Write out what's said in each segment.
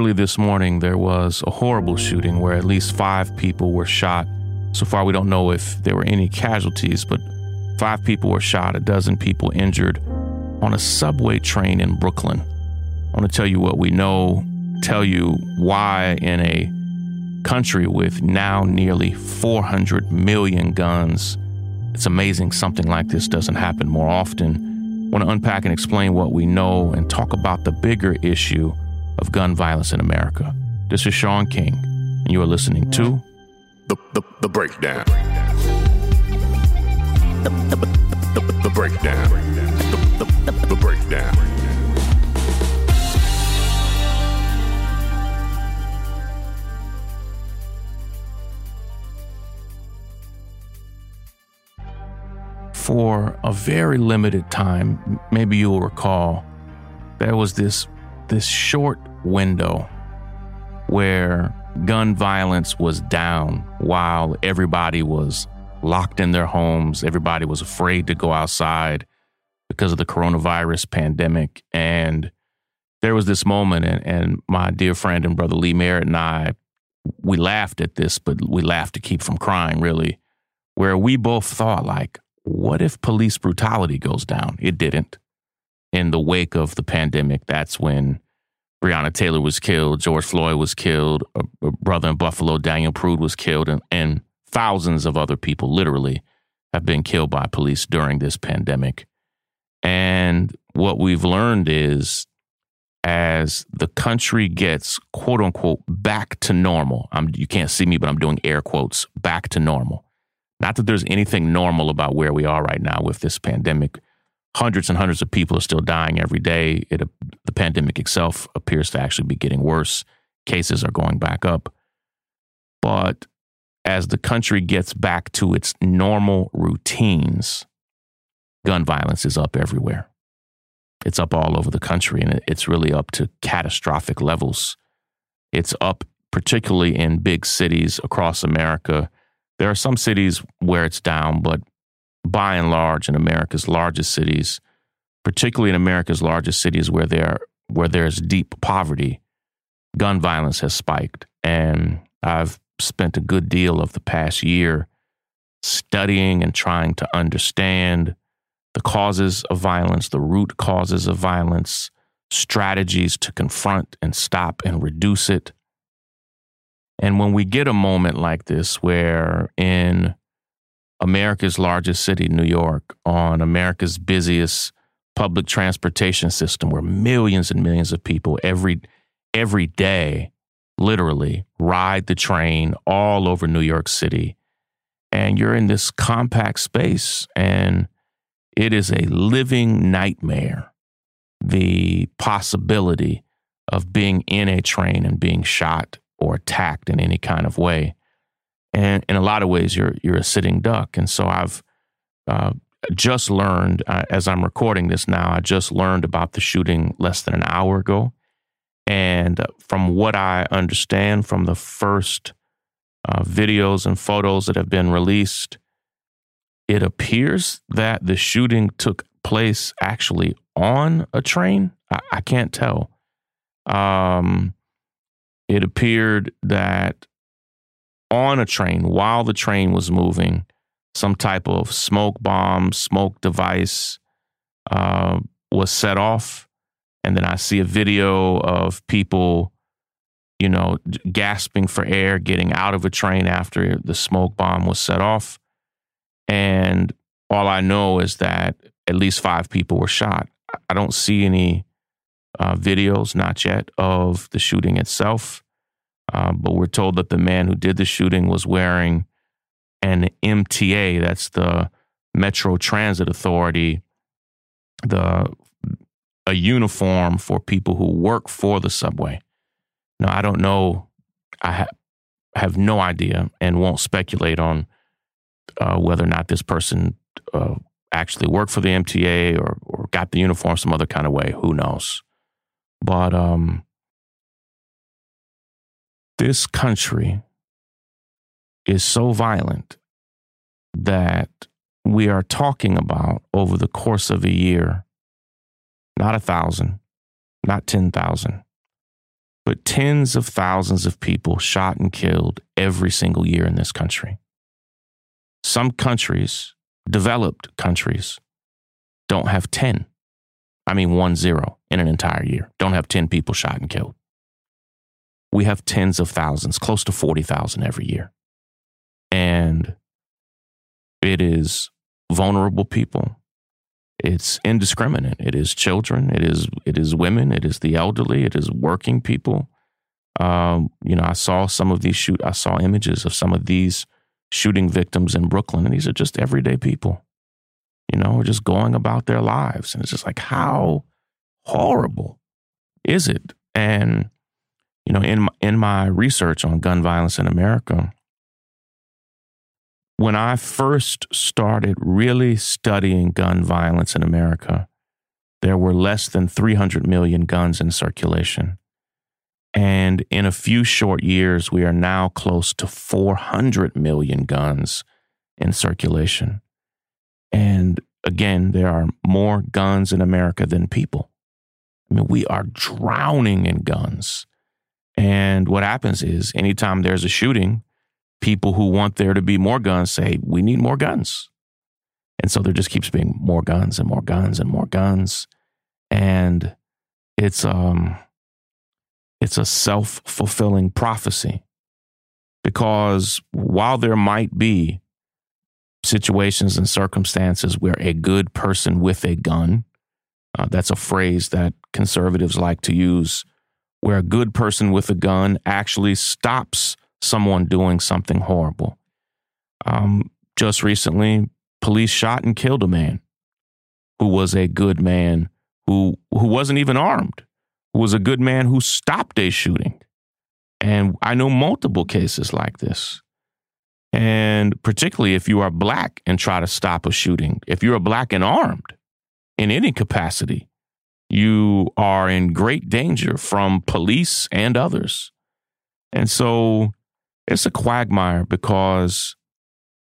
early this morning, there was a horrible shooting where at least five people were shot. So far, we don't know if there were any casualties, but five people were shot, a dozen people injured on a subway train in Brooklyn. I want to tell you what we know, tell you why in a country with now nearly 400 million guns, it's amazing something like this doesn't happen more often. I want to unpack and explain what we know and talk about the bigger issue of gun violence in America. This is Shaun King, and you are listening to The, the, the Breakdown. The, the, the, the Breakdown. The, the, the Breakdown. for a very limited time, maybe you will recall, there was this this short window where gun violence was down while everybody was locked in their homes, everybody was afraid to go outside because of the coronavirus pandemic and there was this moment and, and my dear friend and brother Lee Merritt and I we laughed at this, but we laughed to keep from crying really, where we both thought like, what if police brutality goes down? It didn't. In the wake of the pandemic, that's when Breonna Taylor was killed, George Floyd was killed, a, a brother in Buffalo, Daniel Prude, was killed, and, and thousands of other people literally have been killed by police during this pandemic. And what we've learned is as the country gets quote unquote back to normal, I'm, you can't see me, but I'm doing air quotes, back to normal not that there's anything normal about where we are right now with this pandemic. Hundreds and hundreds of people are still dying every day. It, the pandemic itself appears to actually be getting worse. Cases are going back up. But as the country gets back to its normal routines, gun violence is up everywhere. It's up all over the country, and it's really up to catastrophic levels. It's up particularly in big cities across America there are some cities where it's down, but by and large, in America's largest cities, particularly in America's largest cities where there where there's deep poverty, gun violence has spiked. And I've spent a good deal of the past year studying and trying to understand the causes of violence, the root causes of violence, strategies to confront and stop and reduce it. And when we get a moment like this, where in America's largest city, New York, on America's busiest public transportation system, where millions and millions of people every every day, literally, ride the train all over New York City, and you're in this compact space, and it is a living nightmare. The possibility of being in a train and being shot or attacked in any kind of way. And in a lot of ways, you're you're a sitting duck. And so I've uh, just learned uh, as I'm recording this now. I just learned about the shooting less than an hour ago, and from what I understand from the first uh, videos and photos that have been released, it appears that the shooting took place actually on a train. I, I can't tell. Um, it appeared that on a train, while the train was moving, some type of smoke bomb, smoke device uh, was set off. And then I see a video of people, you know, gasping for air, getting out of a train after the smoke bomb was set off. And all I know is that at least five people were shot. I don't see any uh, videos, not yet, of the shooting itself. Uh, but we're told that the man who did the shooting was wearing an MTA, that's the Metro Transit Authority, the a uniform for people who work for the subway. Now, I don't know. I ha- have no idea and won't speculate on uh, whether or not this person uh, actually worked for the MTA or, or got the uniform some other kind of way. Who knows? But um, this country is so violent that we are talking about over the course of a year, not a thousand, not 10,000, but tens of thousands of people shot and killed every single year in this country. Some countries, developed countries, don't have 10. I mean, one zero in an entire year. Don't have 10 people shot and killed. We have tens of thousands, close to 40,000 every year. And it is vulnerable people. It's indiscriminate. It is children. It is it is women. It is the elderly. It is working people. Um, you know, I saw some of these shoot. I saw images of some of these shooting victims in Brooklyn, and these are just everyday people. You know, just going about their lives, and it's just like how horrible is it? And you know, in my, in my research on gun violence in America, when I first started really studying gun violence in America, there were less than 300 million guns in circulation. And in a few short years, we are now close to 400 million guns in circulation. And again, there are more guns in America than people. I mean, we are drowning in guns. And what happens is anytime there's a shooting, people who want there to be more guns say, we need more guns. And so there just keeps being more guns and more guns and more guns. And it's um it's a self-fulfilling prophecy. Because while there might be situations and circumstances where a good person with a gun, uh, that's a phrase that conservatives like to use, where a good person with a gun actually stops someone doing something horrible. Um, just recently, police shot and killed a man who was a good man who who wasn't even armed, who was a good man who stopped a shooting. And I know multiple cases like this. And particularly if you are black and try to stop a shooting, if you're a black and armed in any capacity, you are in great danger from police and others. And so it's a quagmire because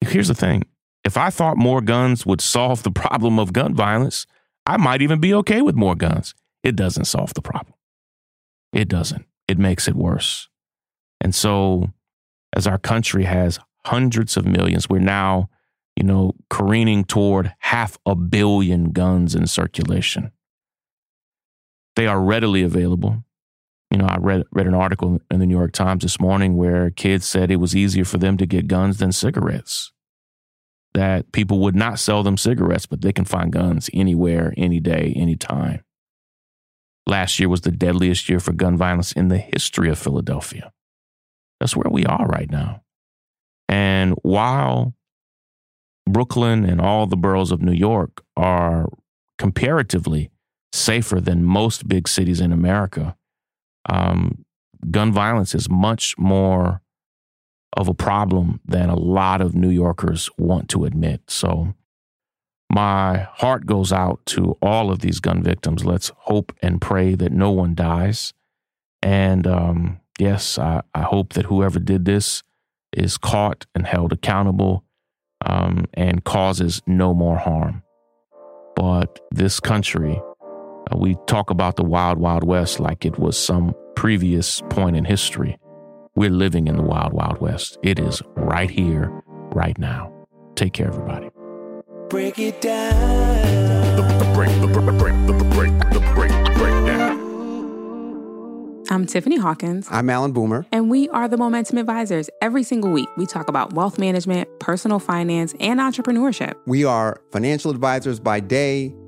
here's the thing if I thought more guns would solve the problem of gun violence, I might even be okay with more guns. It doesn't solve the problem. It doesn't. It makes it worse. And so, as our country has hundreds of millions, we're now, you know, careening toward half a billion guns in circulation. They are readily available. You know, I read read an article in the New York Times this morning where kids said it was easier for them to get guns than cigarettes. That people would not sell them cigarettes, but they can find guns anywhere, any day, anytime. Last year was the deadliest year for gun violence in the history of Philadelphia. That's where we are right now. And while Brooklyn and all the boroughs of New York are comparatively safer than most big cities in America, um, gun violence is much more of a problem than a lot of New Yorkers want to admit. So my heart goes out to all of these gun victims. Let's hope and pray that no one dies. And um, yes, I, I, hope that whoever did this is caught and held accountable um, and causes no more harm. But this country uh, we talk about the Wild Wild West like it was some previous point in history. We're living in the Wild Wild West. It is right here, right now. Take care, everybody. Break it down. The, the break, the, the break, the, the break, the break, the down. I'm Tiffany Hawkins. I'm Alan Boomer. And we are the Momentum Advisors. Every single week, we talk about wealth management, personal finance, and entrepreneurship. We are financial advisors by day,